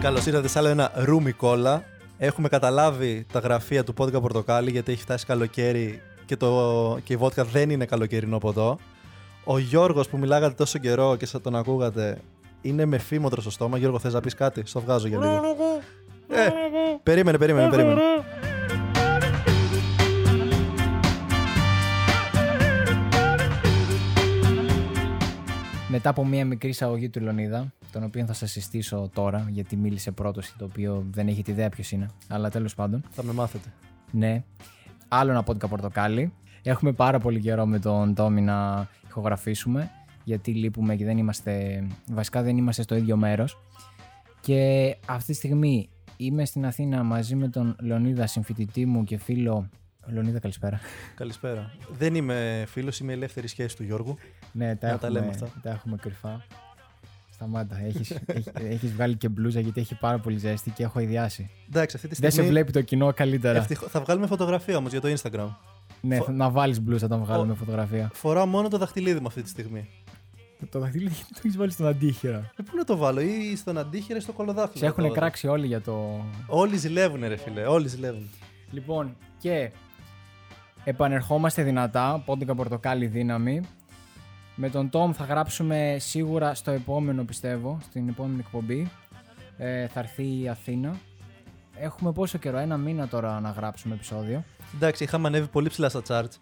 Καλώς ήρθατε σε άλλο ένα ρούμι κόλλα. Έχουμε καταλάβει τα γραφεία του πόδικα πορτοκάλι γιατί έχει φτάσει καλοκαίρι και, το, και η βότκα δεν είναι καλοκαιρινό ποτό. Ο Γιώργος που μιλάγατε τόσο καιρό και σας τον ακούγατε είναι με φήμοτρο στο στόμα. Γιώργο, θες να πεις κάτι; Στο βγάζω για λίγο. Ε, περίμενε, περίμενε, περίμενε. Μετά από μία μικρή εισαγωγή του Λονίδα, τον οποίο θα σας συστήσω τώρα, γιατί μίλησε πρώτος, το οποίο δεν έχετε ιδέα ποιος είναι. Αλλά τέλος πάντων. Θα με μάθετε. Ναι. Άλλο ένα πόντικα πορτοκάλι. Έχουμε πάρα πολύ καιρό με τον Τόμι να ηχογραφήσουμε, γιατί λείπουμε και δεν είμαστε. Βασικά δεν είμαστε στο ίδιο μέρος. Και αυτή τη στιγμή είμαι στην Αθήνα μαζί με τον Λεωνίδα, συμφοιτητή μου και φίλο. Λεωνίδα, καλησπέρα. Καλησπέρα. Δεν είμαι φίλος, είμαι ελεύθερη σχέση του Γιώργου. Ναι, τα, Να έχουμε, τα λέμε αυτά. τα έχουμε κρυφά. Σταμάτα. Έχεις, έχ- έχεις βγάλει και μπλούζα γιατί έχει πάρα πολύ ζέστη και έχω ιδιάσει. Εντάξει, αυτή τη Δεν στιγμή. σε βλέπει το κοινό καλύτερα. ευτυχώ- Θα βγάλουμε φωτογραφία όμως για το Instagram. Ναι, Φο- θα- να βάλεις μπλούζα όταν βγάλουμε Ο- φωτογραφία. Φοράω μόνο το δαχτυλίδι μου αυτή τη στιγμή. Το δαχτυλί γιατί το έχεις βάλει στον αντίχειρα. Ε, πού να το βάλω, ή στον αντίχειρα ή στο κολοδάχτυλο. Σε να έχουν το βάλω. κράξει όλοι για το. Όλοι ζηλεύουν, ρε φίλε. Όλοι ζηλεύουν. Λοιπόν, και επανερχόμαστε δυνατά. Πόντικα πορτοκάλι δύναμη. Με τον Τόμ θα γράψουμε σίγουρα στο επόμενο πιστεύω, στην επόμενη εκπομπή. Ε, θα έρθει η Αθήνα. Έχουμε πόσο καιρό, ένα μήνα τώρα να γράψουμε επεισόδιο. Εντάξει, είχαμε ανέβει πολύ ψηλά στα charts.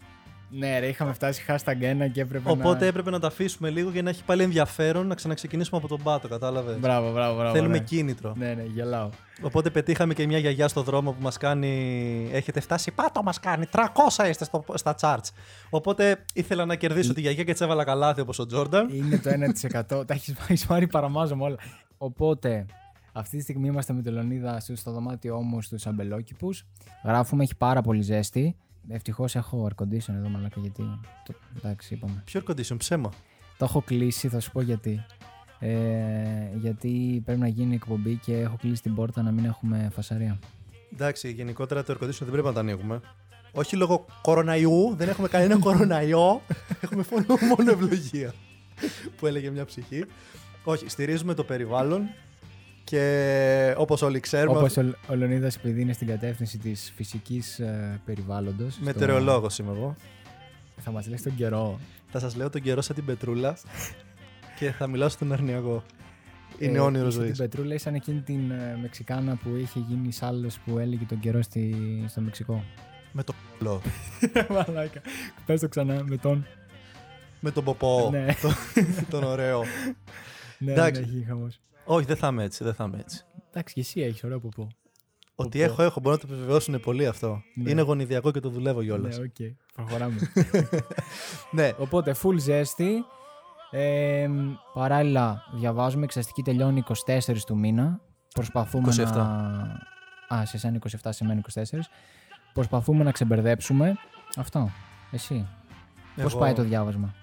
Ναι, ρε, είχαμε φτάσει hashtag 1 και έπρεπε Οπότε να. έπρεπε να τα αφήσουμε λίγο για να έχει πάλι ενδιαφέρον να ξαναξεκινήσουμε από τον πάτο, κατάλαβες; Μπράβο, μπράβο, μπράβο. Θέλουμε ναι. κίνητρο. Ναι, ναι, γελάω. Οπότε πετύχαμε και μια γιαγιά στο δρόμο που μας κάνει. Έχετε φτάσει, πάτο μας κάνει. 300 είστε στο, στα charts. Οπότε ήθελα να κερδίσω τη γιαγιά και της έβαλα καλάθι όπως ο Τζόρνταν. Είναι το 1%. Τα έχεις έχεις πάρει παραμάζω με όλα. Οπότε, αυτή τη στιγμή είμαστε με τη Λονίδα στο στο δωμάτιό μου στους αμπελόκηπους. Γράφουμε, έχει πάρα πολύ ζέστη. Ευτυχώς έχω air condition εδώ, μαλάκα, γιατί. Το, εντάξει, είπαμε. Ποιο air condition, ψέμα. Το έχω κλείσει, θα σου πω γιατί. Ε, γιατί πρέπει να γίνει εκπομπή και έχω κλείσει την πόρτα να μην έχουμε φασαρία. Εντάξει, γενικότερα το air condition δεν πρέπει να το ανοίγουμε. Όχι λόγω κοροναϊού, δεν έχουμε κανένα κοροναϊό. έχουμε μόνο, μόνο ευλογία. που έλεγε μια ψυχή. Όχι, στηρίζουμε το περιβάλλον και όπως όλοι ξέρουμε. Όπως ο, ο Λεωνίδας, επειδή είναι στην κατεύθυνση της φυσικής ε, περιβάλλοντος. Μετεωρολόγος είμαι εγώ. Θα μας λες τον καιρό. Θα σας λέω τον καιρό σαν την πετρούλα και θα μιλάω στον αρνιακό. Είναι Ε, όνειρο είσαι ζωής. Την Πετρούλα είσαι σαν εκείνη την ε, Μεξικάνα που είχε γίνει σάλλο που έλεγε τον καιρό στη, στο Μεξικό. Με το π***λο. Μαλάκα. Πες το ξανά με τον. Με τον ποπό. Ναι. τον, τον ωραίο. Ναι, Εντάξει. ναι, έχει χαμός. Όχι, δεν θα είμαι έτσι. Δεν θα είμαι έτσι. Εντάξει, και εσύ έχεις ωραίο ποπό. Ότι Ποπό. έχω, έχω. Μπορώ να το επιβεβαιώσουν πολύ αυτό. Ναι. Είναι γονιδιακό και το δουλεύω κιόλας. Ναι, οκ. Προχωράμε. ναι. Οπότε, full ζέστη. Ε, παράλληλα, διαβάζουμε. Εξεταστική τελειώνει 24 του μήνα. Προσπαθούμε 27. να. Α, σε εσένα 27, σε μένα 24. Προσπαθούμε να ξεμπερδέψουμε. Αυτό. Εσύ. Πώς Εγώ- πάει το διάβασμα;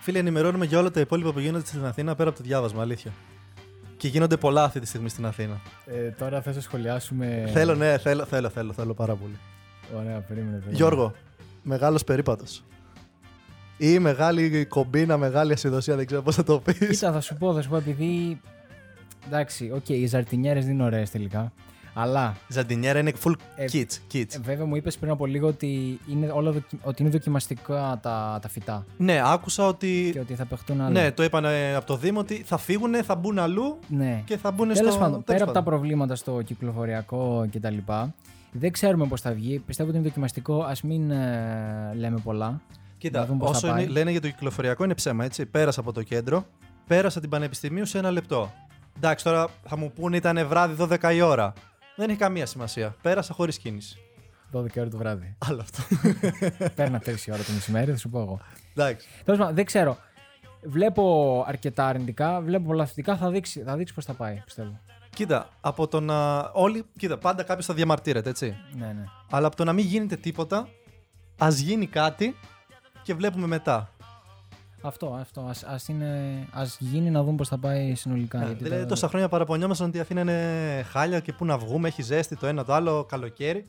Φίλοι, ενημερώνουμε για όλα τα υπόλοιπα που γίνονται στην Αθήνα πέρα από το διάβασμα. Αλήθεια. Και γίνονται πολλά αυτή τη στιγμή στην Αθήνα. Ε, τώρα θα σε σχολιάσουμε. Θέλω, ναι, θέλω, θέλω, θέλω, θέλω πάρα πολύ. Ωραία, περίμενε. περίμενε. Γιώργο, μεγάλος περίπατος. Ή μεγάλη κομπίνα, μεγάλη ασυδοσία, δεν ξέρω πώς θα το πεις. Κοίτα, θα σου πω, θα σου πω επειδή. Εντάξει, οκ, οι ζαρτινιέρες δεν είναι ωραίες τελικά. Αλλά ζαρντινιέρα είναι full Ε, κιτς. κιτς. ε, βέβαια μου είπες πριν από λίγο ότι είναι, όλα δοκι- ότι είναι δοκιμαστικά τα, τα φυτά. ναι, άκουσα ότι. Και ότι θα παιχτούν άλλα. Ναι, το είπαν από το Δήμο ότι θα φύγουν, θα μπουν αλλού ναι. και θα μπουν Τέλος στο. πάντων, τέλος πέρα από τα πάντων. προβλήματα στο κυκλοφοριακό κτλ. Δεν ξέρουμε πώς θα βγει. Πιστεύω ότι είναι δοκιμαστικό. Α μην ε, λέμε πολλά. να Κοίτα, δούμε πώς θα όσο πάει. είναι, λένε για το κυκλοφοριακό είναι ψέμα, έτσι. Πέρασα από το κέντρο, πέρασα την Πανεπιστημίου σε ένα λεπτό. Εντάξει, τώρα θα μου πούνε ήταν βράδυ 12 η ώρα. Δεν έχει καμία σημασία. Πέρασα χωρίς κίνηση. 12 ώρα το βράδυ. Άλλο αυτό. Παίρνα 3 ώρα το μεσημέρι, θα σου πω εγώ. Εντάξει. Τέλος πάντων, δεν ξέρω. Βλέπω αρκετά αρνητικά, βλέπω πολλά θετικά. Θα δείξει, θα δείξει πώς θα πάει, πιστεύω. Κοίτα, από το να. Όλοι. Κοίτα, πάντα κάποιος θα διαμαρτύρεται, έτσι. Ναι, ναι. Αλλά από το να μην γίνεται τίποτα, ας γίνει κάτι και βλέπουμε μετά. Αυτό, αυτό. Ας, ας, είναι, ας γίνει να δούμε πώς θα πάει συνολικά. Ναι, γιατί δηλαδή, το- τόσα χρόνια παραπονιόμασταν ότι η Αθήνα είναι χάλια και πού να βγούμε, έχει ζέστη το ένα το άλλο καλοκαίρι.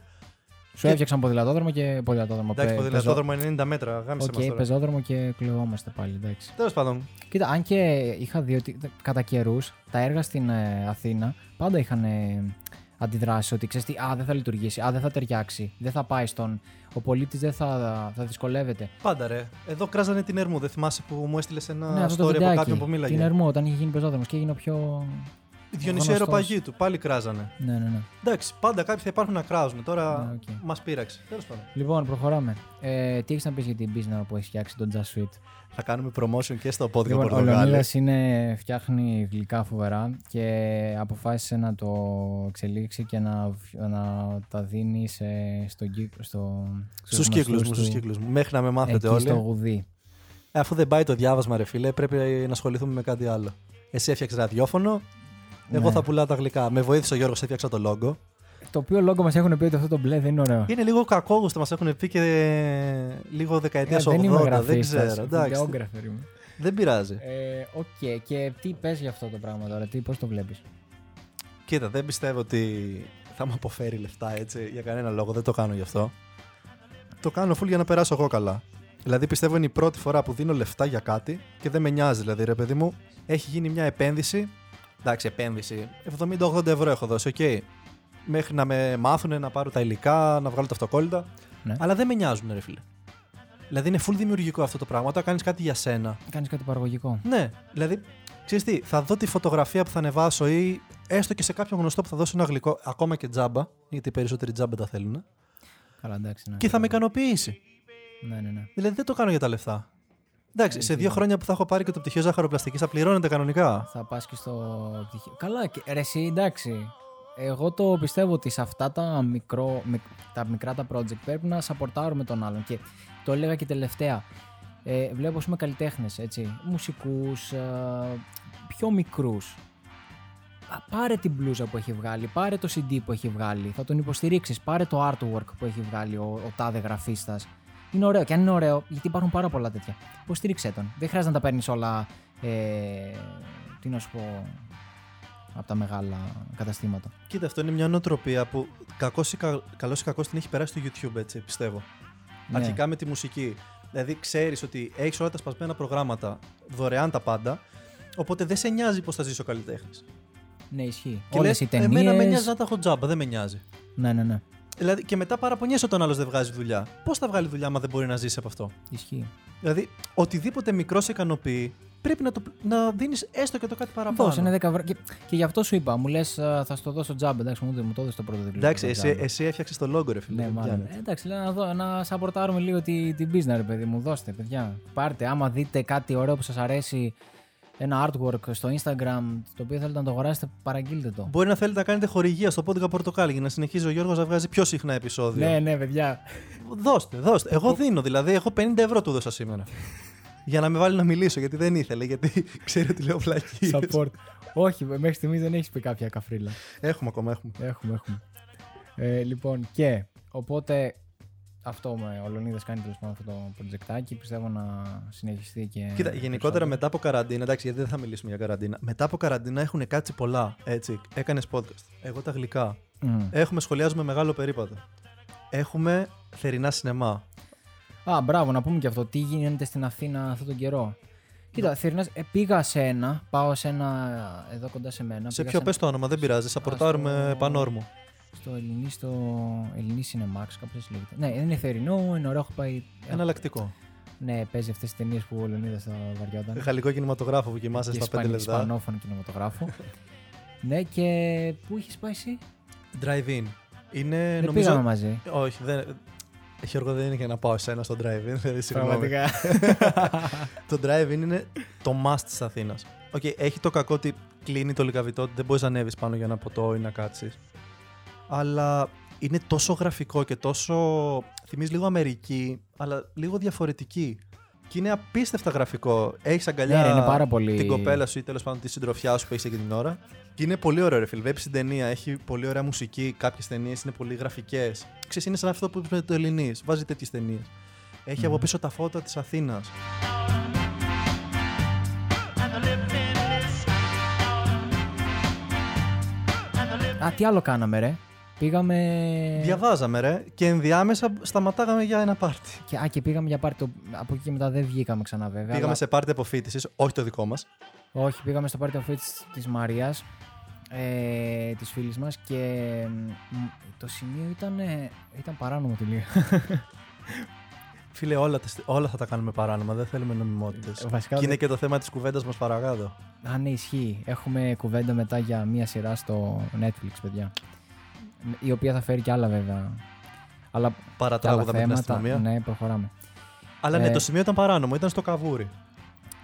Σου έφτιαξαν ποδηλατόδρομο και ποδηλατόδρομο. Εντάξει, πε- ποδηλατόδρομο 90 μέτρα. Γάμισε Οκ, μας τώρα. πεζόδρομο και κλεβόμαστε πάλι, εντάξει. Τέλος πάντων. Κοίτα, αν και είχα δει ότι κατά καιρούς τα έργα στην ε, Αθήνα πάντα είχαν ε, αντιδράσεις ότι ξέρεις τι, Α, δεν θα λειτουργήσει, Α, δεν θα ταιριάξει, δεν θα πάει στον. Ο πολίτης δεν θα, θα δυσκολεύεται. Πάντα ρε. Εδώ κράζανε την Ερμού. Δεν θυμάσαι που μου έστειλες ένα ναι, αυτό το story από βιντεάκι. κάποιον που μίλαγε. Την Ερμού, όταν είχε γίνει πεζόδρομος και έγινε ο πιο. Η Διονυσίου γνωστός. Αρεοπαγίτου. Πάλι κράζανε. Ναι, ναι, ναι. Εντάξει, πάντα κάποιοι θα υπάρχουν να κράζουν. Τώρα Ναι, οκ. μας πείραξε. Τέλος πάντων. Λοιπόν, προχωράμε. Ε, τι έχεις να πεις για την business που έχει φτιάξει τον Just Sweet; Θα κάνουμε promotion και στο podcast Λοιπόν, ο Πορτογάλης. Λεωνίδας είναι, φτιάχνει γλυκά φοβερά και αποφάσισε να το εξελίξει και να, να τα δίνει σε, στον κύκλο. Στο, Στους κύκλους μου, στους κύκλους μου. Μέχρι να με μάθετε εκεί όλοι. στο Γουδί. Ε, Αφού δεν πάει το διάβασμα, ρε φίλε, πρέπει να ασχοληθούμε με κάτι άλλο. Εσύ έφτιαξες ραδιόφωνο. Εγώ Ναι. θα πουλάω τα γλυκά. Με βοήθησε ο Γιώργος, έφτιαξα το logo. Το οποίο logo μας έχουν πει ότι αυτό το μπλε δεν είναι ωραίο. Είναι λίγο κακόγουστο, μας έχουν πει και λίγο δεκαετίας Ε, δεν είμαι 80. Δεν γραφίστας, ξέρω. Εντάξει. videographer είμαι. Δεν πειράζει. Ε, Οκ, και τι πες για αυτό το πράγμα τώρα, τι, πώς το βλέπεις; Κοίτα, δεν πιστεύω ότι θα μου αποφέρει λεφτά έτσι για κανένα λόγο. Δεν το κάνω γι' αυτό. Το κάνω full για να περάσω εγώ καλά. Δηλαδή πιστεύω είναι η πρώτη φορά που δίνω λεφτά για κάτι και δεν με νοιάζει. Δηλαδή, ρε παιδί μου, έχει γίνει μια επένδυση. Εντάξει, επένδυση. 70-80 ευρώ έχω δώσει, οκ. Μέχρι να με μάθουν να πάρω τα υλικά, να βγάλω τα αυτοκόλλητα. Ναι. Αλλά δεν με νοιάζουν, ρε φίλε. Δηλαδή είναι full δημιουργικό αυτό το πράγμα. Όταν κάνεις κάτι για σένα, Κάνεις κάτι παραγωγικό. ναι, δηλαδή, ξέρεις τι, θα δω τη φωτογραφία που θα ανεβάσω ή έστω και σε κάποιον γνωστό που θα δώσω ένα γλυκό, ακόμα και τζάμπα, γιατί οι περισσότεροι τζάμπα τα θέλουν, Καλά, εντάξει. Ναι, και θα με ικανοποιήσει. Ναι, ναι, ναι. Δηλαδή δεν το κάνω για τα λεφτά. Εντάξει, σε δύο ναι. χρόνια που θα έχω πάρει και το πτυχίο ζάχαροπλαστική θα πληρώνεται κανονικά. Θα πας και στο πτυχίο. Καλά, και, ρε εσύ, εντάξει. Εγώ το πιστεύω ότι σε αυτά τα, μικρό, μικ- τα μικρά τα project πρέπει να σαπορτάρουμε τον άλλον. Και το έλεγα και τελευταία. Ε, βλέπω, ας πούμε, καλλιτέχνες, έτσι, μουσικούς, ε, πιο μικρούς. Α, Πάρε την μπλούζα που έχει βγάλει, πάρε το CD που έχει βγάλει, θα τον υποστηρίξεις, πάρε το artwork που έχει βγάλει ο, ο τάδε γραφίστας. Είναι ωραίο και αν είναι ωραίο, γιατί υπάρχουν πάρα πολλά τέτοια, υποστήριξέ τον. Δεν χρειάζεται να τα παίρνεις όλα, ε, τι να σου πω, από τα μεγάλα καταστήματα. Κοίτα, αυτό είναι μια νοοτροπία που κακός ή κα... καλός ή κακός την έχει περάσει στο YouTube, έτσι, πιστεύω. Ναι. Αρχικά με τη μουσική. Δηλαδή, ξέρεις ότι έχεις όλα τα σπασμένα προγράμματα, δωρεάν τα πάντα, οπότε δεν σε νοιάζει πώς θα ζήσει ο καλλιτέχνης. Ναι, ισχύει. Και Όλες λες, οι ταινίες... Εμένα με νοιάζει να τα έχω τζάμπα, δεν με νοιάζει. Ναι, ναι, ναι. Δηλαδή, και μετά παραπονιέσαι όταν άλλος δεν βγάζει δουλειά. Πώς θα βγάλει δουλειά, άμα δεν μπορεί να ζήσει από αυτό; Ισχύει. Δηλαδή, οτιδήποτε μικρό σε ικανοποιεί, πρέπει να, το, να δίνεις έστω και το κάτι παραπάνω. Δώσε, είναι 10 ευρώ. Και, και γι' αυτό σου είπα, μου λες, θα στο δώσω τζάμπ. Εντάξει, μου, μου το έδωσε το πρώτο δικλείδι. Εντάξει, εσύ, εσύ έφτιαξες το λόγο, ρε φίλε. Ναι, δεν μάλλον. πιάνεται. Ε, εντάξει, λέω να, δω, να σαπορτάρουμε λίγο την, την business, ρε παιδί μου. Δώστε, παιδιά. Πάρτε, άμα δείτε κάτι ωραίο που σας αρέσει, ένα artwork στο Instagram, το οποίο θέλετε να το αγοράσετε, παραγγείλτε το. Μπορεί να θέλετε να κάνετε χορηγία στο πόντικα πορτοκάλι για να συνεχίζει ο Γιώργος να βγάζει πιο συχνά επεισόδια. Ναι, ναι, παιδιά. Δώστε, δώστε. Εγώ δίνω, δηλαδή, έχω 50 ευρώ του δώσα σήμερα. για να με βάλει να μιλήσω, γιατί δεν ήθελε, γιατί ξέρει ότι λέω βλακίες. Support. Όχι, μέχρι στιγμής δεν έχεις πει κάποια καφρίλα. Έχουμε ακόμα, έχουμε. Έχουμε, έχουμε. Ε, λοιπόν, και οπότε αυτό με ο Λονίδας κάνει τέλος πάντων αυτό το προτζεκτάκι. Πιστεύω να συνεχιστεί και. Κοίτα, γενικότερα περισσότερο. μετά από καραντίνα, εντάξει, γιατί δεν θα μιλήσουμε για καραντίνα. Μετά από καραντίνα έχουν κάτσει πολλά. Έτσι. Έκανες podcast. Εγώ τα γλυκά. Μμ. Έχουμε σχολιάζουμε μεγάλο περίπατο. Έχουμε θερινά σινεμά. Α, μπράβο, να πούμε και αυτό. Τι γίνεται στην Αθήνα αυτόν τον καιρό. Κοίτα, θερινάς, ε, πήγα σε ένα, πάω σε ένα εδώ κοντά σε μένα. Σε πήγα ποιο πες το όνομα, δεν πειράζει. Σαπορτάρουμε στο- πανόρμο. Στο Ελληνί, στο Ελληνί Cinemax, κάπως έτσι λέγεται. Ναι, είναι θερινό, είναι ωραίο, έχω πάει. Εναλλακτικό. Ναι, παίζει αυτές τις ταινίες που ο Λεωνίδας θα βαριόταν. Γαλλικό κινηματογράφο που κοιμάσαι και στα 5 ισπανι- λεπτά. Ισπανόφωνο κινηματογράφο. ναι, και πού είχες πάει εσύ; Drive-in. Είναι Δεν νομίζω. πήγαμε μαζί. Όχι, δεν. Γιώργο, δεν είναι για να πάω εσένα στο drive-in. δηλαδή, συγγνώμη. το drive-in είναι το must της Αθήνας. Οκ, έχει το κακό ότι κλείνει το Λυκαβηττό, δεν μπορείς να ανέβεις πάνω για ένα ποτό ή να κάτσεις. Αλλά είναι τόσο γραφικό και τόσο. θυμίζει λίγο Αμερική, αλλά λίγο διαφορετική. Και είναι απίστευτα γραφικό. Έχεις αγκαλιά Ναι, ρε, είναι πάρα πολύ- την κοπέλα σου ή τέλος πάντων τη συντροφιά σου που έχεις εκείνη την ώρα. Και είναι πολύ ωραίο, ρε φίλ. Βλέπει την ταινία, έχει πολύ ωραία μουσική. Κάποιες ταινίες είναι πολύ γραφικές. Ξέρεις, είναι σαν αυτό που είπες το Ελληνή. Βάζει τέτοιες ταινίες. Έχει από πίσω τα φώτα της Αθήνας. Α, τι άλλο κάναμε, ρε. Πήγαμε. Διαβάζαμε, ρε. Και ενδιάμεσα σταματάγαμε για ένα πάρτι. Και, α, και πήγαμε για πάρτι. Το... Από εκεί και μετά δεν βγήκαμε ξανά, βέβαια. Πήγαμε αλλά- σε πάρτι αποφύτησης, όχι το δικό μας. Όχι, πήγαμε στο πάρτι of Fits της Μαρίας, ε, της φίλης μας και μ, το σημείο ήταν, ε, ήταν παράνομο τελείω. Φίλε, όλα, τα- όλα θα τα κάνουμε παράνομα. Δεν θέλουμε νομιμότητες. Ε, βασικά Και είναι δεν- και το θέμα της κουβέντας μας παρακάτω. Α, ναι, ισχύει. Έχουμε κουβέντα μετά για μία σειρά στο Netflix, παιδιά. Η οποία θα φέρει και άλλα βέβαια. Αλλά και άλλα Παρατράγουδα με την θέματα. αστυνομία. Ναι, προχωράμε. Αλλά ναι, Ε, το σημείο ήταν παράνομο, ήταν στο Καβούρι.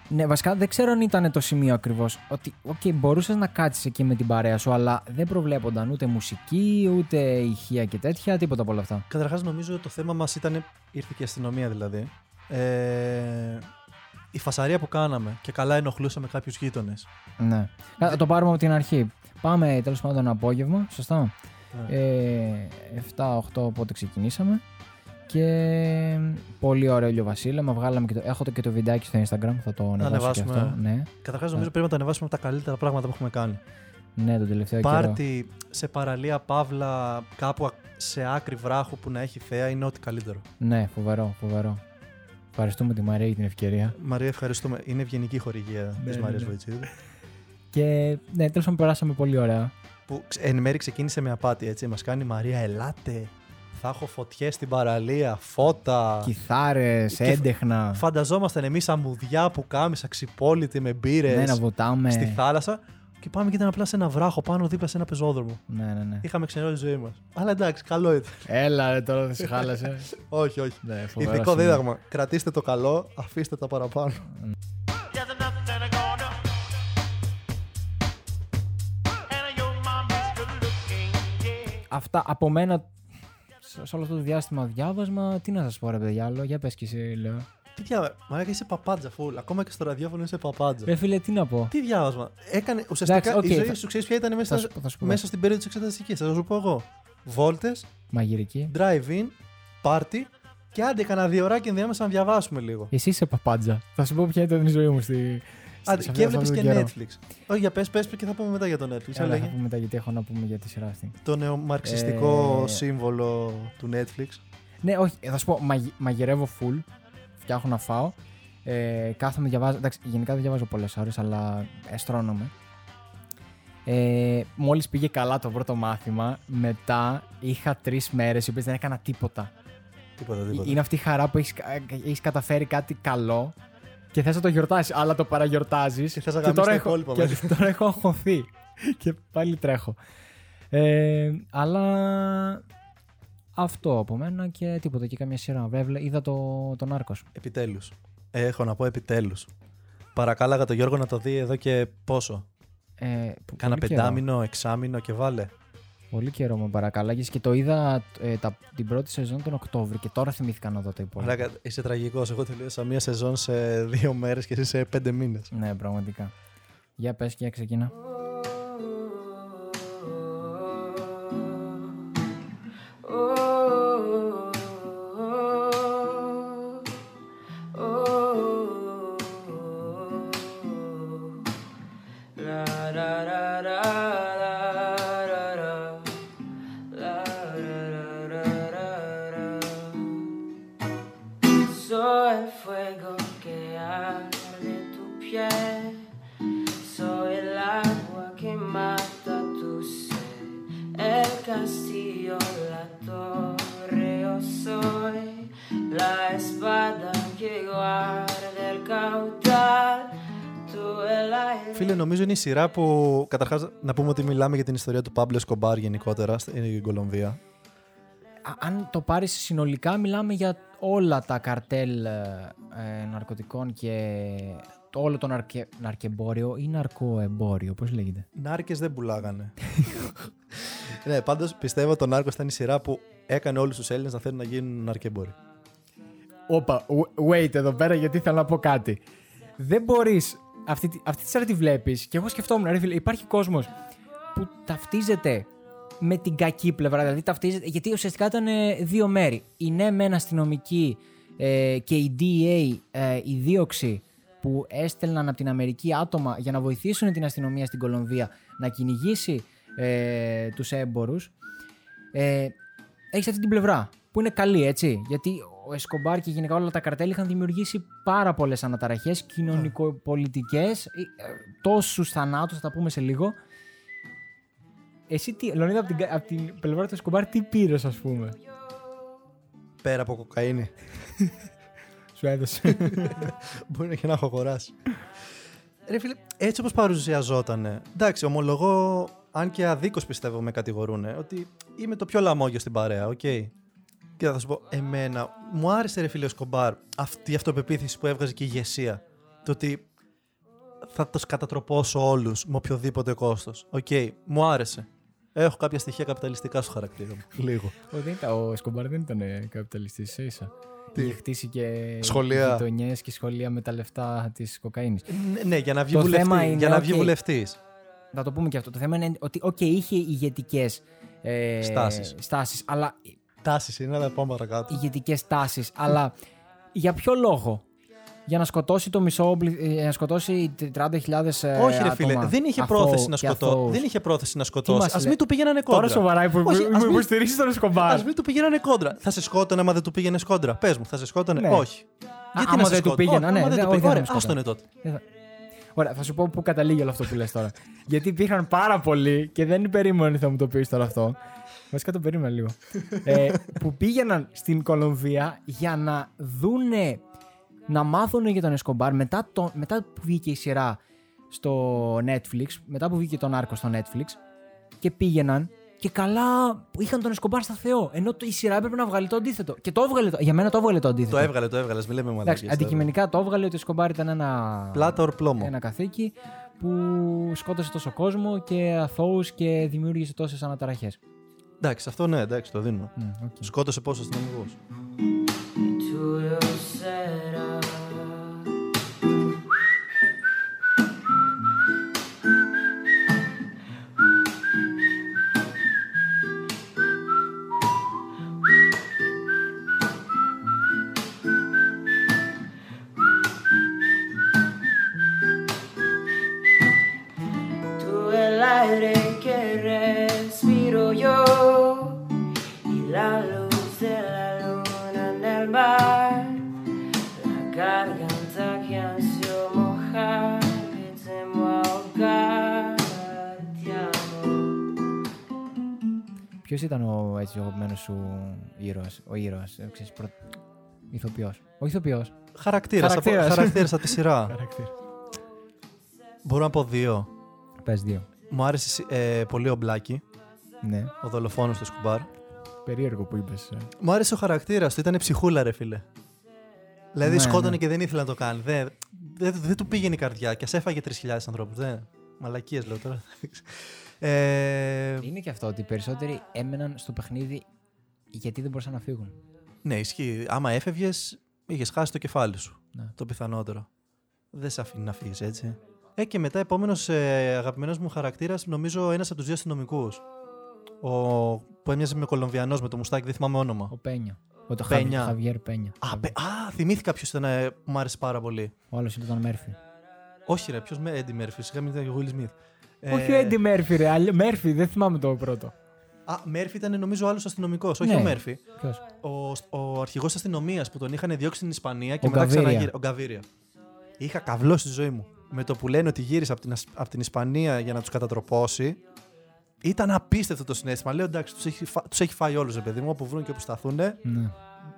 Ναι, βασικά δεν ξέρω αν ήταν το σημείο ακριβώς. Ότι, οκ, μπορούσες να κάτσεις εκεί με την παρέα σου, αλλά δεν προβλέπονταν ούτε μουσική, ούτε ηχεία και τέτοια, τίποτα από όλα αυτά. Καταρχάς, νομίζω το θέμα μας ήταν. ήρθε και η αστυνομία δηλαδή. Ε, η φασαρία που κάναμε και καλά ενοχλούσαμε κάποιους γείτονες. Ναι. Θα το πάρουμε από την αρχή. Πάμε τέλος πάντων απόγευμα, σωστά; Ε, 7-8 οπότε ξεκινήσαμε. Και πολύ ωραίο ηλιοβασίλεμα. Βγάλαμε και το, έχω το και το βιντεάκι στο Instagram. Θα το ανεβάσω και ανεβάσουμε, αυτό. ε. Ναι, Καταρχάς, νομίζω πρέπει να το ανεβάσουμε από τα καλύτερα πράγματα που έχουμε κάνει. ναι, τον τελευταίο καιρό. Πάρτι σε παραλία Παύλα, κάπου α- σε άκρη βράχου που να έχει θέα είναι ό,τι καλύτερο. Ναι, φοβερό, φοβερό. Ευχαριστούμε τη Μαρία για την ευκαιρία. Μαρία, ευχαριστούμε. Είναι ευγενική χορηγία Ναι, της ναι, Μαρίας ναι. Βοητσίδου. Και ναι, τέλος πάντων περάσαμε πολύ ωραία. Που ξε- εν μέρει ξεκίνησε με απάτη, έτσι. Μας κάνει η Μαρία, ελάτε. Θα έχω φωτιές στην παραλία, φώτα. Κιθάρες, Και- έντεχνα. Φανταζόμασταν εμείς αμμουδιά που κάμισα ξυπόλυτη με μπύρες Ναι, να βοτάμε. στη θάλασσα. Και πάμε και ήταν απλά σε ένα βράχο πάνω δίπλα σε ένα πεζόδρομο. Ναι, ναι, ναι. Είχαμε ξενερώσει τη ζωή μας. Αλλά εντάξει, καλό ήταν. Έλα, ρε, τώρα δεν σε χάλασε. όχι, όχι. ναι, φοβερό Ηθικό σημείο. δίδαγμα. Κρατήστε το καλό, αφήστε τα παραπάνω. Αυτά από μένα σε σε όλο αυτό το διάστημα διάβασμα. Τι να σας πω, ρε παιδιά, άλλο. Για πες και εσύ, λέω. Τι διάβασμα. Μαλάκα είσαι παπάντζα, φουλ. Ακόμα και στο ραδιόφωνο είσαι παπάντζα. Ρε φίλε, τι να πω. Τι διάβασμα. Έκανε ουσιαστικά Εντάξει, οκ, η ζωή θα- σου ξέρεις ποια ήταν μέσα, Θα σου, θα σου πω. μέσα στην περίοδο της εξεταστικής. Θα σου πω εγώ. Βόλτες, Μαγειρική. drive-in, party και άντε κανένα δίωρο και ενδιάμεσα να διαβάσουμε λίγο. Εσύ είσαι παπάντζα. Θα σου πω ποια ήταν η ζωή μου στη. Άντε, σε αυτό- και σε έβλεπες αυτόν και τον καιρό. Netflix. Όχι, για πες, πες και θα πούμε μετά για το Netflix. Έλα, Έλεγε θα πούμε μετά γιατί έχω να πούμε για τη σειρά αυτή. το νεομαρξιστικό Ε, σύμβολο του Netflix. Ναι, όχι, θα σου πω, μαγει- μαγειρεύω full. Φτιάχνω να φάω. Ε, κάθομαι, διαβάζω. Εντάξει, γενικά δεν διαβάζω πολλές ώρες, αλλά εστρώνομαι. Ε, Μόλις πήγε καλά το πρώτο μάθημα, μετά είχα τρεις μέρες οι οποίες δεν έκανα τίποτα. Τίποτα, τίποτα. Είναι αυτή η χαρά που έχεις έχεις καταφέρει κάτι καλό και θες να το γιορτάσει, αλλά το παραγιορτάζεις. Και θες να γαμίσεις τώρα, τα έχω, υπόλοιπα και μέσα. τώρα έχω αγχωθεί. και πάλι τρέχω. Ε, αλλά αυτό από μένα και τίποτα και καμία σειρά. Βέβαια, είδα το, τον Άρκος. Επιτέλους. Έχω να πω επιτέλους. Παρακάλαγα τον Γιώργο να το δει εδώ και πόσο. Ε, πο- Κάνα πολύ καιρό. πεντάμινο, εξάμινο και βάλε. Πολύ καιρό με παρακάλαγες και το είδα ε, τα, την πρώτη σεζόν τον Οκτώβρη και τώρα θυμήθηκα να δω τα υπόλοιπα. Μαλάκα, είσαι τραγικός. Εγώ τελείωσα μία σεζόν σε δύο μέρες και εσύ σε πέντε μήνες. Ναι, πραγματικά. Για πες και για ξεκινά. Είναι η σειρά που. Καταρχάς, να πούμε ότι μιλάμε για την ιστορία του Πάμπλο Σκομπάρ γενικότερα στην Κολομβία. Α- αν το πάρεις συνολικά, μιλάμε για όλα τα καρτέλ ε, ε, ναρκωτικών και το όλο το ναρκε, ναρκεμπόριο ή ναρκοεμπόριο, πώς λέγεται; Νάρκες δεν πουλάγανε. ναι, πάντως πιστεύω το Νάρκος ήταν η σειρά που έκανε όλους τους Έλληνες να θέλουν να γίνουν ναρκεμπόροι. Όπα, wait εδώ πέρα γιατί θέλω να πω κάτι. Δεν μπορείς, αυτή, τη- αυτή τη σειρά τη βλέπεις και εγώ σκεφτόμουν, ρε φίλε, υπάρχει κόσμος που ταυτίζεται με την κακή πλευρά, δηλαδή ταυτίζεται, γιατί ουσιαστικά ήταν ε, δύο μέρη. Η ναι μεν αστυνομική ε, και η DEA, ε, η δίωξη που έστελναν από την Αμερική άτομα για να βοηθήσουν την αστυνομία στην Κολομβία να κυνηγήσει ε, τους έμπορους Ε, έχεις αυτή την πλευρά που είναι καλή, έτσι. Γιατί ο Εσκομπάρ και γενικά όλα τα καρτέλ είχαν δημιουργήσει πάρα πολλές αναταραχές κοινωνικοπολιτικές, τόσους θανάτους, θα τα πούμε σε λίγο. Εσύ, τι, Λονίδα, από την, κα- απ' την πλευρά του Εσκομπάρ, τι πήρες, ας πούμε; Πέρα από κοκαίνη. Σου έδωσε. Μπορεί να και να έχω αγοράσει. Ρε φίλε, έτσι όπως παρουσιαζόταν. Εντάξει, ομολογώ, αν και αδίκως πιστεύω με κατηγορούν, ότι είμαι το πιο λαμόγιο στην παρέα, οκ. Και θα σου πω, εμένα, μου άρεσε ρε φίλε ο Εσκομπάρ αυτή η αυτοπεποίθηση που έβγαζε και η ηγεσία. Το ότι θα τους κατατροπώσω όλους με οποιοδήποτε κόστος. Οκ, μου άρεσε. Έχω κάποια στοιχεία καπιταλιστικά στο χαρακτήρα μου. Λίγο. ο, δεν ήταν, ο Εσκομπάρ δεν ήταν καπιταλιστής, ίσα ίσα. Τι; Είχε χτίσει και Σχολεία. γειτονιές και σχολεία με τα λεφτά της κοκαίνης. Ναι, ναι, για να βγει Το βουλευτή. θέμα είναι, για να βγει οκ. βουλευτής. Θα το πούμε και αυτό. Το θέμα είναι ότι, οκ, είχε ηγετικές ε, Στάσεις. στάσεις, αλλά Τάσεις είναι, αλλά πάμε παρακάτω. ηγετικές τάσεις. αλλά για ποιο λόγο; Για να σκοτώσει το μισό, πληθ- ε, για να σκοτώσει 30.000 ε, Όχι, ρε φίλε, άτομα δεν είχε αθώους πρόθεση να και σκοτώσει. αθώους. Δεν είχε πρόθεση να Τι σκοτώσει. μας Α λέει; μην του πήγαινανε κόντρα. Τώρα σοβαρά υπο- Όχι, ας μην- υποστηρίζει τον Εσκομπάρ. Α μην του πήγαινανε κόντρα. Θα σε σκότωνε άμα δεν του πήγαινες κόντρα. Πες μου, θα σε σκότωνε; Ναι. Όχι. άμα να σε δεν του σκότωνε; πήγαινα, Όχι, ναι, άμα δεν ναι, του όχι, πήγαινε. δεν Ωραία, με άστονε τότε. Δεν θα- Ωραία, θα σου πω πού καταλήγει όλο αυτό που λες τώρα. Γιατί υπήρχαν πάρα πολλοί και δεν περίμενα ότι θα μου το πεις τώρα αυτό. Βασικά το περίμενα λίγο. ε, που πήγαιναν στην Κολομβία για να δούνε, να μάθουν για τον Εσκομπάρ μετά, το, μετά που βγήκε η σειρά στο Netflix, μετά που βγήκε τον Άρκο στο Netflix και πήγαιναν και καλά που είχαν τον Εσκομπάρ στα Θεό. Ενώ το- η σειρά έπρεπε να βγάλει το αντίθετο. Και το έβγαλε. το- Για μένα το έβγαλε το αντίθετο. Το έβγαλε, το έβγαλε. Μην λέμε Εντάξει, μαλακίες. αντικειμενικά το έβγαλε ότι ο Σκομπάρ ήταν ένα, Πλάτα ορ πλώμο. ένα καθήκη που σκότωσε τόσο κόσμο και αθώους και δημιούργησε τόσες αναταραχές. Εντάξει, αυτό ναι, εντάξει, το δίνω. Μμ, οκ. Σκότωσε πόσο αστυνομικούς. to your setup. Tú el aire que respiro yo Ποιος ήταν ο έτσι ο αγαπημένος σου ήρωας, ο ήρωας, ε, ξέρεις, προ... ηθοποιός. Ο ηθοποιός. Χαρακτήρας. Χαρακτήρας. Χαρακτήρας από τη σειρά. Χαρακτήρας. Μπορώ να πω δύο. Πες δύο. Μου άρεσε ε, πολύ ο Μπλάκη, Ναι. ο δολοφόνος του Σκουμπάρ. Περίεργο που είπες. ε. Μου άρεσε ο χαρακτήρας του, ήταν ψυχούλα, ρε φίλε. Δηλαδή Ναι, σκότωνε ναι. και δεν ήθελε να το κάνει. Δεν, δεν, δεν του πήγαινε η καρδιά και α έφαγε 3.000 ανθρώπους. Δεν. Μαλακίες λέω τώρα. Ε, Είναι και αυτό ότι οι περισσότεροι έμεναν στο παιχνίδι γιατί δεν μπορούσαν να φύγουν. ναι, ισχύει. Άμα έφευγες, είχες χάσει το κεφάλι σου. Ναι. Το πιθανότερο. Δεν σε αφήνει να φύγεις έτσι. Ε, και μετά, επόμενος ε, αγαπημένος μου χαρακτήρας, νομίζω ένας από τους δύο αστυνομικούς. Ο, που έμοιαζε με Κολομβιανός με το μουστάκι, δεν θυμάμαι όνομα. Ο Πένια. Ο το Πένια. Χαβι- Χαβιέρ Πένια. Α, πε- α, θυμήθηκα ποιος ήταν ε, που μου άρεσε πάρα πολύ. Ο άλλος ήταν τον Μέρφυ. Όχι, ρε, ποιος με Έντι Μέρφυ. Σιγά μην ήταν και ο Will Smith. Ε, Όχι ο Έντι Μέρφυ, ρε. αλλ- Μέρφυ, δεν θυμάμαι το πρώτο. Α, Μέρφυ ήταν νομίζω άλλος αστυνομικός. Όχι Ναι. ο Μέρφυ. Ποιος; Ο, ο αρχηγός αστυνομίας που τον είχαν διώξει στην Ισπανία και Ο μετά Γκαβίρια. ξαναγύρισε. Ο Γκαβίρια. Είχα καβλό στη ζωή μου. Με το που λένε ότι γύρισε από την, Ασ- από την Ισπανία για να τους κατατροπώσει. Ήταν απίστευτο το συνέστημα. Λέω εντάξει, τους έχει, φα... τους έχει φάει όλους, ρε παιδί μου, όπου βρουν και όπου σταθούν. Ναι.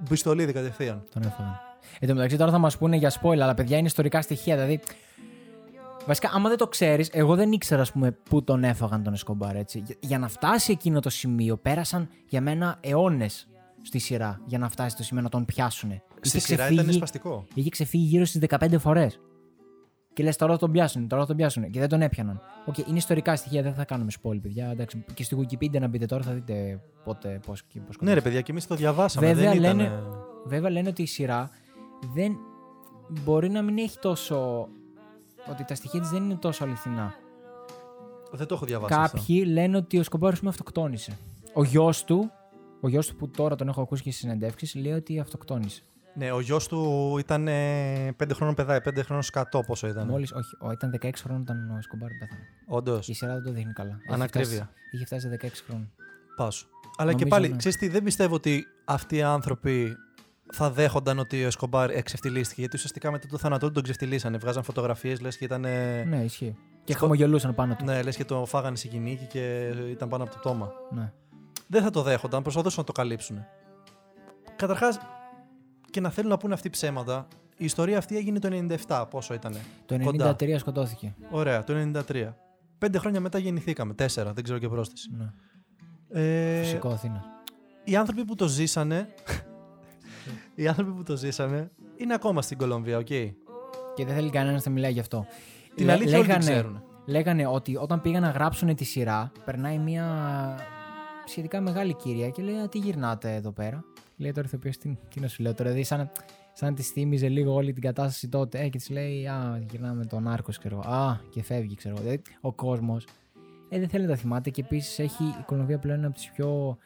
Μπιστολίδι κατευθείαν. Τον έφαγαν. Εν τω μεταξύ τώρα θα μας πούνε για spoiler, αλλά παιδιά είναι ιστορικά στοιχεία. Δηλαδή. Βασικά, άμα δεν το ξέρεις, εγώ δεν ήξερα, ας πούμε, πού τον έφαγαν τον Εσκομπάρ, έτσι. Για, για να φτάσει εκείνο το σημείο, πέρασαν για μένα αιώνες στη σειρά για να φτάσει στο σημείο να τον πιάσουν. Στη σειρά ήταν σπαστικό. είχε ξεφύγει γύρω στις 15 φορές. Και λες τώρα θα τον πιάσουν, τώρα θα τον πιάσουν. Και δεν τον έπιαναν. Οκ, είναι ιστορικά στοιχεία, δεν θα κάνουμε spoil, παιδιά. Εντάξει, και στη Wikipedia να μπείτε τώρα θα δείτε πότε, πώς και πώς Ναι, ρε παιδιά, και εμείς το διαβάσαμε. Βέβαια, δεν ήταν... λένε- Βέβαια λένε ότι η σειρά δεν μπορεί να μην έχει τόσο. Ότι τα στοιχεία της δεν είναι τόσο αληθινά. Δεν το έχω διαβάσει. αυτό. Κάποιοι λένε ότι ο Εσκομπάρ όμως αυτοκτόνησε. Ο γιος του, ο γιος του που τώρα τον έχω ακούσει και στι συνεντεύξεις, λέει ότι αυτοκτόνησε. Ναι, ο γιος του ήταν 5 χρόνων παιδάκι, 5 χρόνων σκατό πόσο ήταν. Μόλις, όχι, ο, ήταν 16 χρόνων όταν ο Σκομπάρ πέθανε. Όντως. Η σειρά δεν το δείχνει καλά. Έχει Ανακρίβεια. φτάσει- Είχε φτάσει 16 χρόνων. Πάσου. Αλλά και Νομίζω, πάλι, ναι. ξέρεις τι, δεν πιστεύω ότι αυτοί οι άνθρωποι θα δέχονταν ότι ο Εσκομπάρ εξευτελίστηκε. Γιατί ουσιαστικά μετά το θάνατό του τον ξεφτυλίσανε. Βγάζαν φωτογραφίες, λες και ήταν. Ναι. Ναι, ισχύει. Και Στο- χαμογελούσαν πάνω του. ναι, λες και το φάγανε σε κυνήγι και ήταν πάνω από το πτώμα. Ναι. Δεν θα το δέχονταν, προσπαθούσαν να το καλύψουν. Καταρχάς, και να θέλουν να πούνε αυτοί ψέματα, η ιστορία αυτή έγινε το 97. Πόσο ήταν. Το 93 Κοντά. σκοτώθηκε. Ωραία, το 93. Πέντε χρόνια μετά γεννηθήκαμε. Τέσσερα, δεν ξέρω και πρόσθεση. Ναι. Ε, Φυσικό Αθήνα. οι άνθρωποι που το ζήσανε. Οι άνθρωποι που το ζήσανε είναι ακόμα στην Κολομβία, οκ; Και δεν θέλει κανένας να μιλάει γι' αυτό. Την Λέ- αλήθεια όλοι την λέγανε, ξέρουν. λέγανε ότι όταν πήγαν να γράψουν τη σειρά, περνάει μια σχετικά μεγάλη κυρία και λέει: Α, τι γυρνάτε εδώ πέρα; Λέει τώρα ηθοποιό, τι, τι να σου λέω τώρα. Δηλαδή, σαν, σαν να τη θύμιζε λίγο όλη την κατάσταση τότε. Ε, και της λέει: Α, γυρνάμε τον Άρκος, ξέρω εγώ. Α, και φεύγει, ξέρω εγώ. Δηλαδή, ο κόσμος. Ε, δεν θέλει να τα θυμάται και επίσης έχει η Κολομβία πλέον είναι από τις πιο.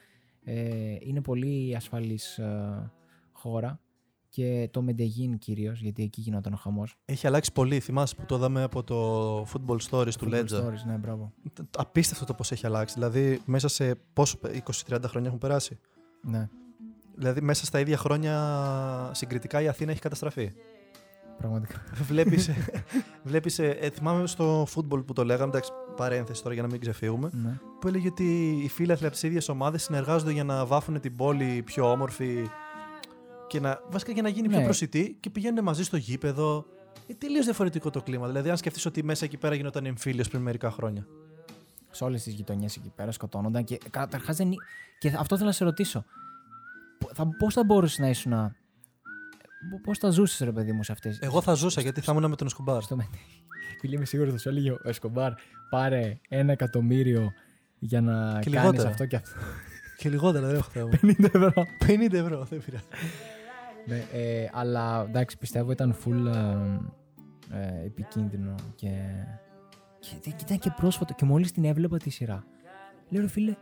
Ε, είναι πολύ ασφαλής χώρα. Και το Μεντεγίν κυρίως, γιατί εκεί γινόταν ο χαμός. Έχει αλλάξει πολύ. Θυμάσαι που το είδαμε από το Football Stories του Ledger. Stories, ναι, μπράβο. Απίστευτο το πώς έχει αλλάξει. Δηλαδή, μέσα σε πόσο, 20-30 χρόνια έχουν περάσει; Ναι, Δηλαδή, μέσα στα ίδια χρόνια συγκριτικά η Αθήνα έχει καταστραφεί; πραγματικά. βλέπεις, βλέπεις ε, ε, θυμάμαι στο football που το λέγαμε, εντάξει, παρένθεση τώρα για να μην ξεφύγουμε, ναι. που έλεγε ότι οι φίλαθλοι από τι ίδιε ομάδες συνεργάζονται για να βάφουν την πόλη πιο όμορφη και να, βασικά για να γίνει πιο Ναι. προσιτή και πηγαίνουν μαζί στο γήπεδο. Ε, τελείως διαφορετικό το κλίμα. Δηλαδή, αν σκεφτείς ότι μέσα εκεί πέρα γινόταν εμφύλιος πριν μερικά χρόνια. Σε όλες τις γειτονιές εκεί πέρα σκοτώνονταν και καταρχάς δεν. είναι- Και αυτό θέλω να σε ρωτήσω. Πώς θα μπορούσε να ήσουν. Πώς θα ζούσες, ρε παιδί μου, σε αυτέ. Εγώ θα ζούσα γιατί θα ήμουν με τον Σκουμπάρ. Στο Μέντε. Φίλε, είμαι σίγουρος θα σου έλεγε ο Εσκομπάρ πάρε ένα εκατομμύριο για να Και κάνεις λιγότερα. αυτό και αυτό. Και λιγότερα δεν έχω θέμα. 50 ευρώ. 50 ευρώ, δεν πειράζει. ναι, ε, αλλά εντάξει, πιστεύω ήταν full ε, ε, επικίνδυνο και, και, και ήταν και πρόσφατο και μόλις την έβλεπα τη σειρά. Λέω ρε φίλε,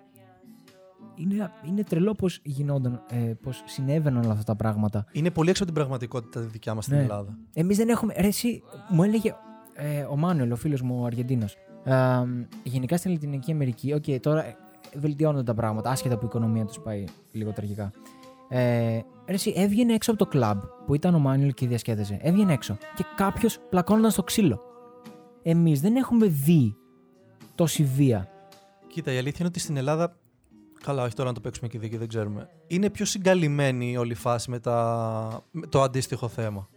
είναι, είναι τρελό πώς γινόταν, ε, πώς συνέβαιναν όλα αυτά τα πράγματα. Είναι πολύ έξω από την πραγματικότητα τη δικιά μας στην Ναι. Ελλάδα. Εμείς δεν έχουμε, ρε εσύ, μου έλεγε ε, ο Μάνουελ, ο φίλος μου ο Αργεντίνος, ε, γενικά στην Λατινική Αμερική, οκ, τώρα ε, βελτιώνονται τα πράγματα, άσχετα που η οικονομία τους πάει λίγο τραγικά. Ε, ρε εσύ, έβγαινε έξω από το κλαμπ που ήταν ο Μάνουελ και διασκέδαζε. Έβγαινε έξω και κάποιος πλακώνονταν στο ξύλο. Εμείς δεν έχουμε δει τόση βία. Κοίτα, η αλήθεια είναι ότι στην Ελλάδα. Καλά, όχι τώρα να το παίξουμε και δίκιο, δεν ξέρουμε. Είναι πιο συγκαλυμμένη η όλη φάση με, τα... με το αντίστοιχο θέμα.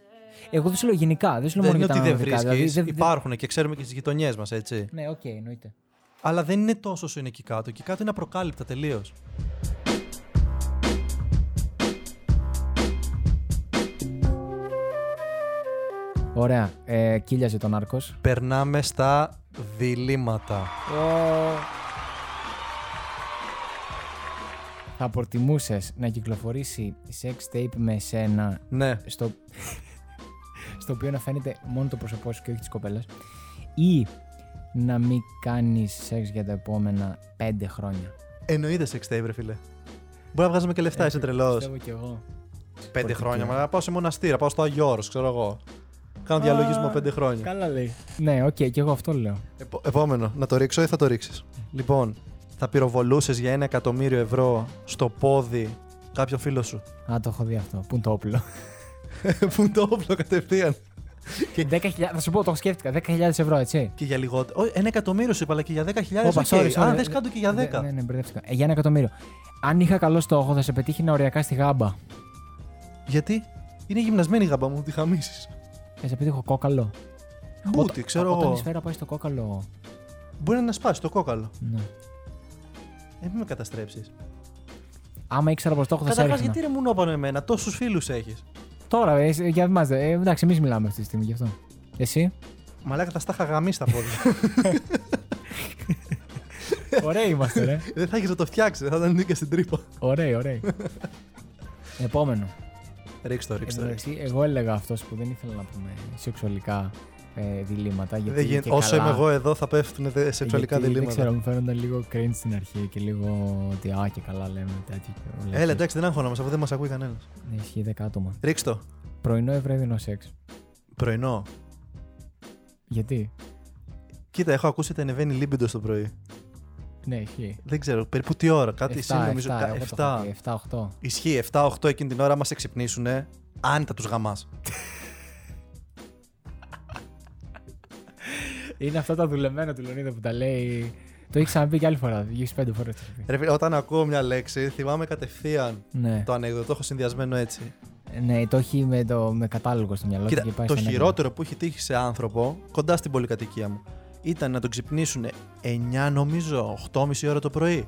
Εγώ δεν σου λέω γενικά, δεν σου λέω δεν μόνο είναι για ότι τα δεν ανδρικά, βρίσκεις. δηλαδή δεν- δεν- Υπάρχουν και ξέρουμε και στι γειτονιές μας, έτσι. Ναι, οκ, εννοείται. Αλλά δεν είναι τόσο όσο είναι εκεί κάτω. Εκεί κάτω είναι απροκάλυπτα τελείως. Ωραία, ε, κύλιαζε τον Άρκος. Περνάμε στα διλήμματα. Θα προτιμούσες να κυκλοφορήσει sex tape με εσένα Ναι. στο, στο οποίο να φαίνεται μόνο το πρόσωπό σου και όχι της κοπέλας ή να μην κάνεις σεξ για τα επόμενα πέντε χρόνια. Εννοείται sex tape, ρε φίλε. Μπορεί να βγάζουμε και λεφτά, είσαι τρελός. Πιστεύω κι εγώ. Πέντε Sporting χρόνια. club. Μα να πάω σε μοναστήρα, πάω στο Αγιο Όρος, ξέρω εγώ. Κάνω διαλογισμό Α, πέντε χρόνια. Καλά λέει. Ναι, οκ, και εγώ αυτό λέω. Επο- επόμενο, να το ρίξω ή θα το ρίξεις; Λοιπόν, θα πυροβολούσες για ένα εκατομμύριο ευρώ στο πόδι κάποιο φίλο σου; Α, το έχω δει αυτό. Πού είναι το όπλο; Πού είναι το όπλο κατευθείαν; 10.000, θα σου πω, το σκέφτηκα. 10.000 ευρώ, έτσι. Και για λιγότερο. Όχι, ένα εκατομμύριο σου είπα, αλλά και για 10.000 Όπα, οκ. sorry, sorry. Αν θες κάτω και για 10. Ναι, ναι, ναι, μπερδεύτηκα. Ε, για ένα εκατομμύριο. Αν είχα καλό στόχο, θα σε πετύχει οριακά στη γάμπα. Γιατί; Είναι γυμνασμένη η γάμπα μου, την έχω χτίσει. Θα σε πετύχω κόκαλο. Μπούτι, ξέρω Όταν η εγώ. σφαίρα πάει στο κόκαλο. Μπορεί να σπάσει το κόκαλο. Ναι. Ε, μην με καταστρέψεις. Άμα ήξερα πως στόχο θα σε Καταρχάς, έριχνα. γιατί ρε μου νόπανο εμένα, τόσους φίλους έχεις. Τώρα, ε, ε, για εμάς, ε, εντάξει, εμείς μιλάμε αυτή τη στιγμή γι' αυτό. Εσύ; Μαλάκα θα στα είχα γαμίσει τα πόδια. Ωραίοι είμαστε, ρε. δεν θα έχεις να το φτιάξεις, δεν θα ήταν νίκα στην τρύπα. Ωραίοι, ωραίοι. Επόμενο. Ρίξ το, ρίξ Εν το. τω μεταξύ, εγώ έλεγα αυτός που δεν ήθελα να πούμε σεξουαλικά ε, διλήμματα. Γιατί Δεν γίνεται. και Όσο καλά- είμαι εγώ εδώ, θα πέφτουν δε- σεξουαλικά γιατί, διλήμματα. Δεν ξέρω, μου φαίνονταν λίγο cringe στην αρχή και λίγο ότι α και καλά λέμε τέτοιο. και όλα Έλα, αυτά. εντάξει, δεν άγχονομαστε αφού δεν μας ακούει κανένας. Ναι, ισχύει 10 άτομα. Ρίξ το. Πρωινό ευρέδινο σεξ. Πρωινό. Γιατί; Κοίτα, έχω ακούσει ότι ανεβαίνει λίμπιντο το πρωί. Ναι, ισχύει. Δεν ξέρω, περίπου τι ώρα. Κάτι 7, εσύ νομίζω. 7, κα- εγώ το 7. έχω πει, 7-8. Ισχύει, 7-8 εκείνη την ώρα μα εξυπνήσουν. Άνετα τους γαμάς. Είναι αυτά τα δουλεμένα του Λονίδα που τα λέει. Το έχει ξαναπεί και άλλη φορά. Έχει πέντε φορές. Ρε φίλε, όταν ακούω μια λέξη, θυμάμαι κατευθείαν Ναι. το ανέκδοτο. Το έχω συνδυασμένο έτσι. ναι, το έχει με, το, με κατάλογο στο μυαλό του Κοίτα, και πάει το στον χειρότερο που έχει τύχει σε άνθρωπο κοντά στην πολυκατοικία μου ήταν να τον ξυπνήσουν 9 νομίζω, 8.30 ώρα το πρωί.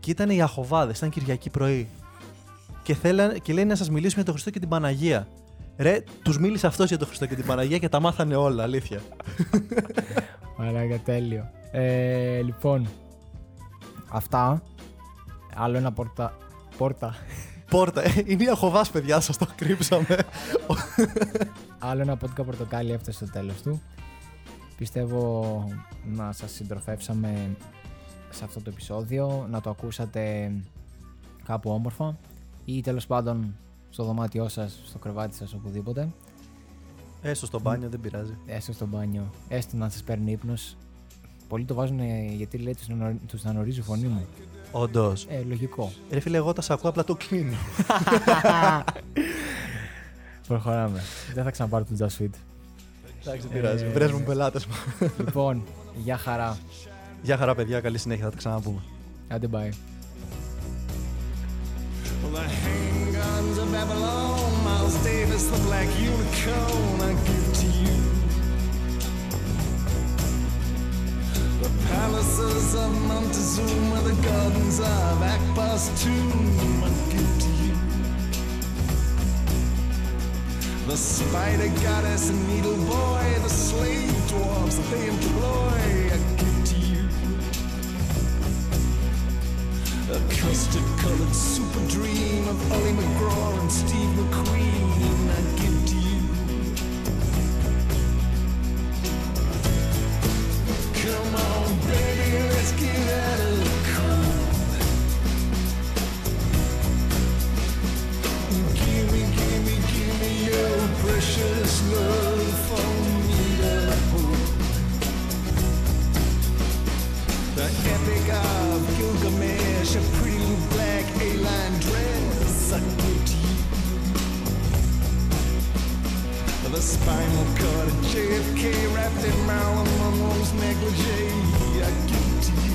Και ήταν οι Αχοβάδες, ήταν Κυριακή πρωί. Και, θέλαν, και λέει να σας μιλήσουμε για τον Χριστό και την Παναγία. Ρε, τους μίλησε αυτός για τον Χριστό και την Παναγία και τα μάθανε όλα, αλήθεια. Μαλάκα, τέλειο. Ε, λοιπόν, αυτά. Άλλο ένα πόρτα. Πόρτα. Πόρτα, ε, είναι η Αχοβά, παιδιά, σας το κρύψαμε. Άλλο ένα podcast πορτοκάλι έφτασε στο τέλος του. Πιστεύω να σας συντροφεύσαμε σε αυτό το επεισόδιο, να το ακούσατε κάπου όμορφα ή τέλος πάντων στο δωμάτιό σας, στο κρεβάτι σας, οπουδήποτε. Έστω στο μπάνιο, δεν πειράζει. Έστω στο μπάνιο, έστω να σας παίρνει ύπνος. Πολλοί το βάζουν ε, γιατί λέει τους, να- τους να γνωρίζει η φωνή μου. Όντως. Ε, λογικό. Ρε φίλε, εγώ τα σ' ακούω, απλά το κλείνω. Προχωράμε. Δεν θα ξαναπάρω το Just Fit. Εντάξει, δεν πειράζει. Ε, Βρες μου πελάτες μου. λοιπόν, γεια χαρά. Γεια χαρά, παιδιά, καλή συνέχεια, θα τα ξαναπούμε. Άντε bye. Davis, the black unicorn, I give to you. The palaces of Montezuma, the gardens of Akbar's tomb, I give to you. The spider goddess and needle boy, the slave dwarves that they employ, A custard colored super dream of Ollie McGraw and Steve McQueen Spinal cord of JFK wrapped in Marilyn Monroe's negligee I give to you.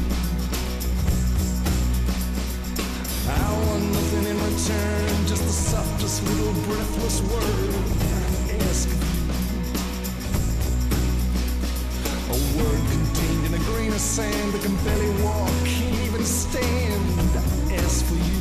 I want nothing in return, just the softest little breathless word I ask. A word contained in a grain of sand that can barely walk, can't even stand. I ask for you.